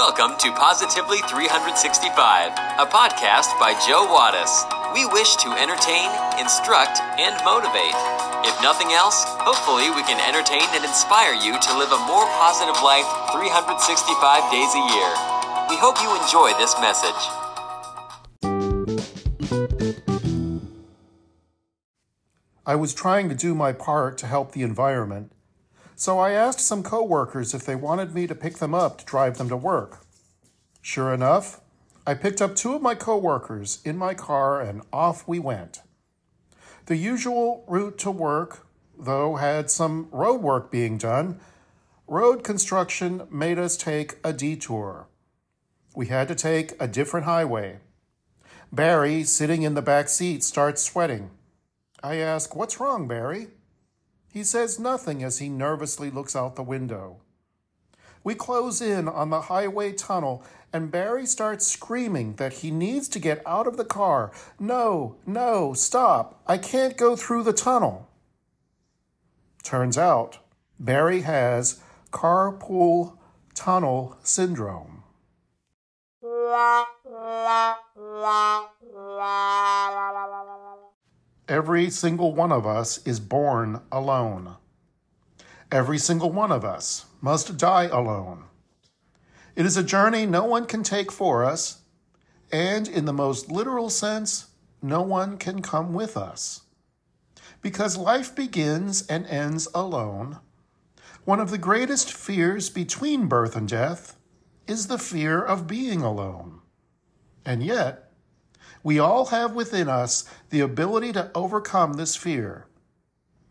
Welcome to Positively 365, a podcast by Joe Wattis. We wish to entertain, instruct, and motivate. If nothing else, hopefully we can entertain and inspire you to live a more positive life 365 days a year. We hope you enjoy this message. I was trying to do my part to help the environment, so I asked some coworkers if they wanted me to pick them up to drive them to work. Sure enough, I picked up two of my coworkers in my car and off we went. The usual route to work, though, had some road work being done. Road construction made us take a detour. We had to take a different highway. Barry, sitting in the back seat, starts sweating. I ask, What's wrong, Barry? He says nothing as he nervously looks out the window. We close in on the highway tunnel, and Barry starts screaming that he needs to get out of the car. No, no, stop. I can't go through the tunnel. Turns out, Barry has carpool tunnel syndrome. Every single one of us is born alone. Every single one of us must die alone. It is a journey no one can take for us, and in the most literal sense, no one can come with us. Because life begins and ends alone, one of the greatest fears between birth and death is the fear of being alone. And yet, we all have within us the ability to overcome this fear.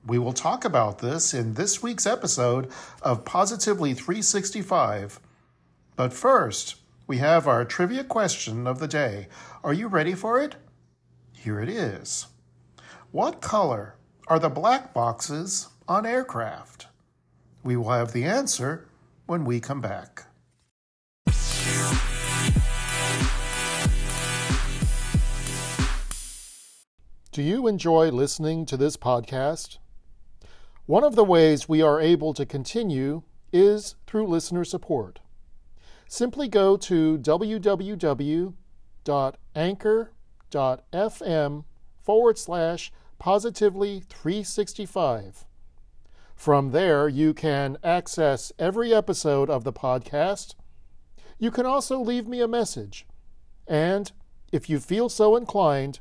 We will talk about this in this week's episode of Positively 365. But first, we have our trivia question of the day. Are you ready for it? Here it is. What color are the black boxes on aircraft? We will have the answer when we come back. Do you enjoy listening to this podcast? One of the ways we are able to continue is through listener support. Simply go to www.anchor.fm forward slash positively 365. From there, you can access every episode of the podcast. You can also leave me a message. And if you feel so inclined,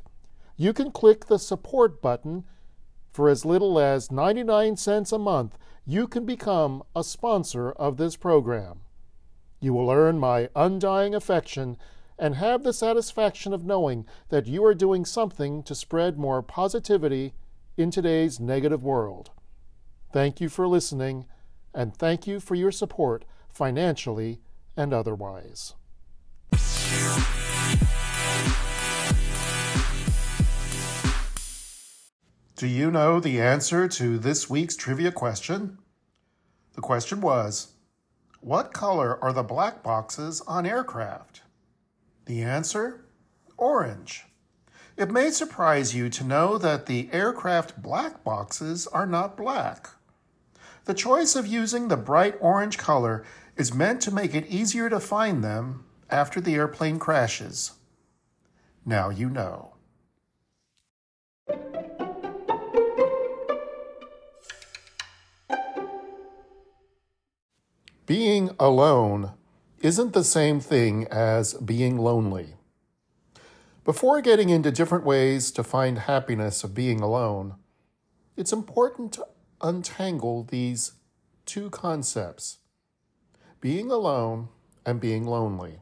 you can click the support button. For as little as 99 cents a month, you can become a sponsor of this program. You will earn my undying affection and have the satisfaction of knowing that you are doing something to spread more positivity in today's negative world. Thank you for listening, and thank you for your support financially and otherwise. Do you know the answer to this week's trivia question? The question was What color are the black boxes on aircraft? The answer? Orange. It may surprise you to know that the aircraft black boxes are not black. The choice of using the bright orange color is meant to make it easier to find them after the airplane crashes. Now you know. Being alone isn't the same thing as being lonely. Before getting into different ways to find happiness of being alone, it's important to untangle these two concepts being alone and being lonely.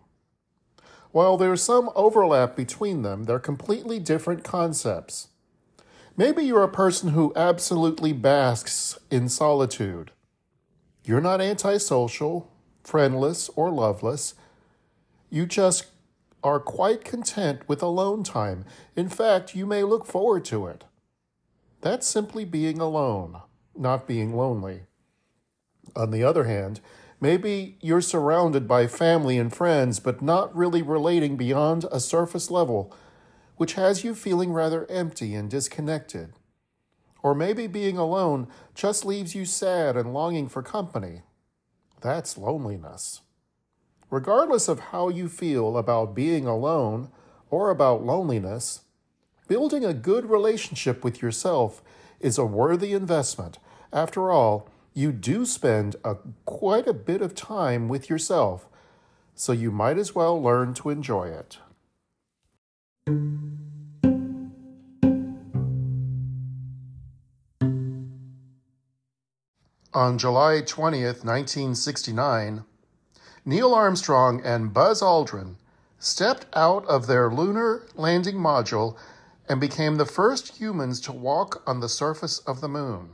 While there's some overlap between them, they're completely different concepts. Maybe you're a person who absolutely basks in solitude. You're not antisocial, friendless, or loveless. You just are quite content with alone time. In fact, you may look forward to it. That's simply being alone, not being lonely. On the other hand, maybe you're surrounded by family and friends, but not really relating beyond a surface level, which has you feeling rather empty and disconnected. Or maybe being alone just leaves you sad and longing for company. That's loneliness. Regardless of how you feel about being alone or about loneliness, building a good relationship with yourself is a worthy investment. After all, you do spend a, quite a bit of time with yourself, so you might as well learn to enjoy it. On July 20th, 1969, Neil Armstrong and Buzz Aldrin stepped out of their lunar landing module and became the first humans to walk on the surface of the moon.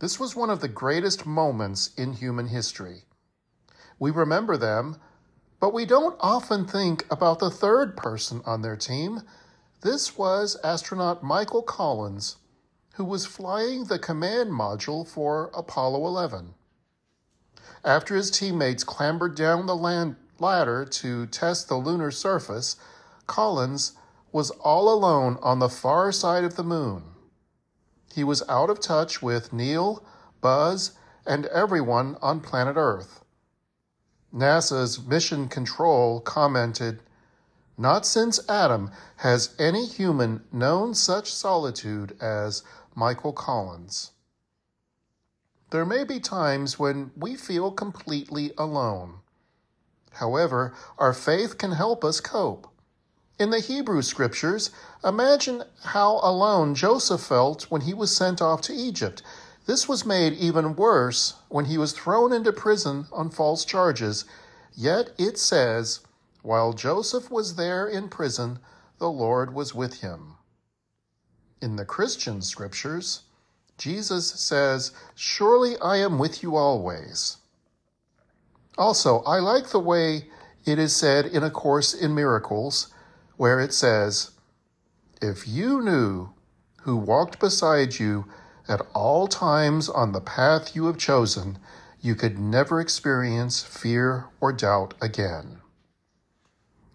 This was one of the greatest moments in human history. We remember them, but we don't often think about the third person on their team. This was astronaut Michael Collins, who was flying the command module for Apollo 11. After his teammates clambered down the land ladder to test the lunar surface, Collins was all alone on the far side of the moon. He was out of touch with Neil, Buzz, and everyone on planet Earth. NASA's Mission Control commented, Not since Adam has any human known such solitude as Michael Collins. There may be times when we feel completely alone. However, our faith can help us cope. In the Hebrew scriptures, imagine how alone Joseph felt when he was sent off to Egypt. This was made even worse when he was thrown into prison on false charges. Yet it says, while Joseph was there in prison, the Lord was with him. In the Christian scriptures, Jesus says, Surely I am with you always. Also, I like the way it is said in A Course in Miracles, where it says, If you knew who walked beside you at all times on the path you have chosen, you could never experience fear or doubt again.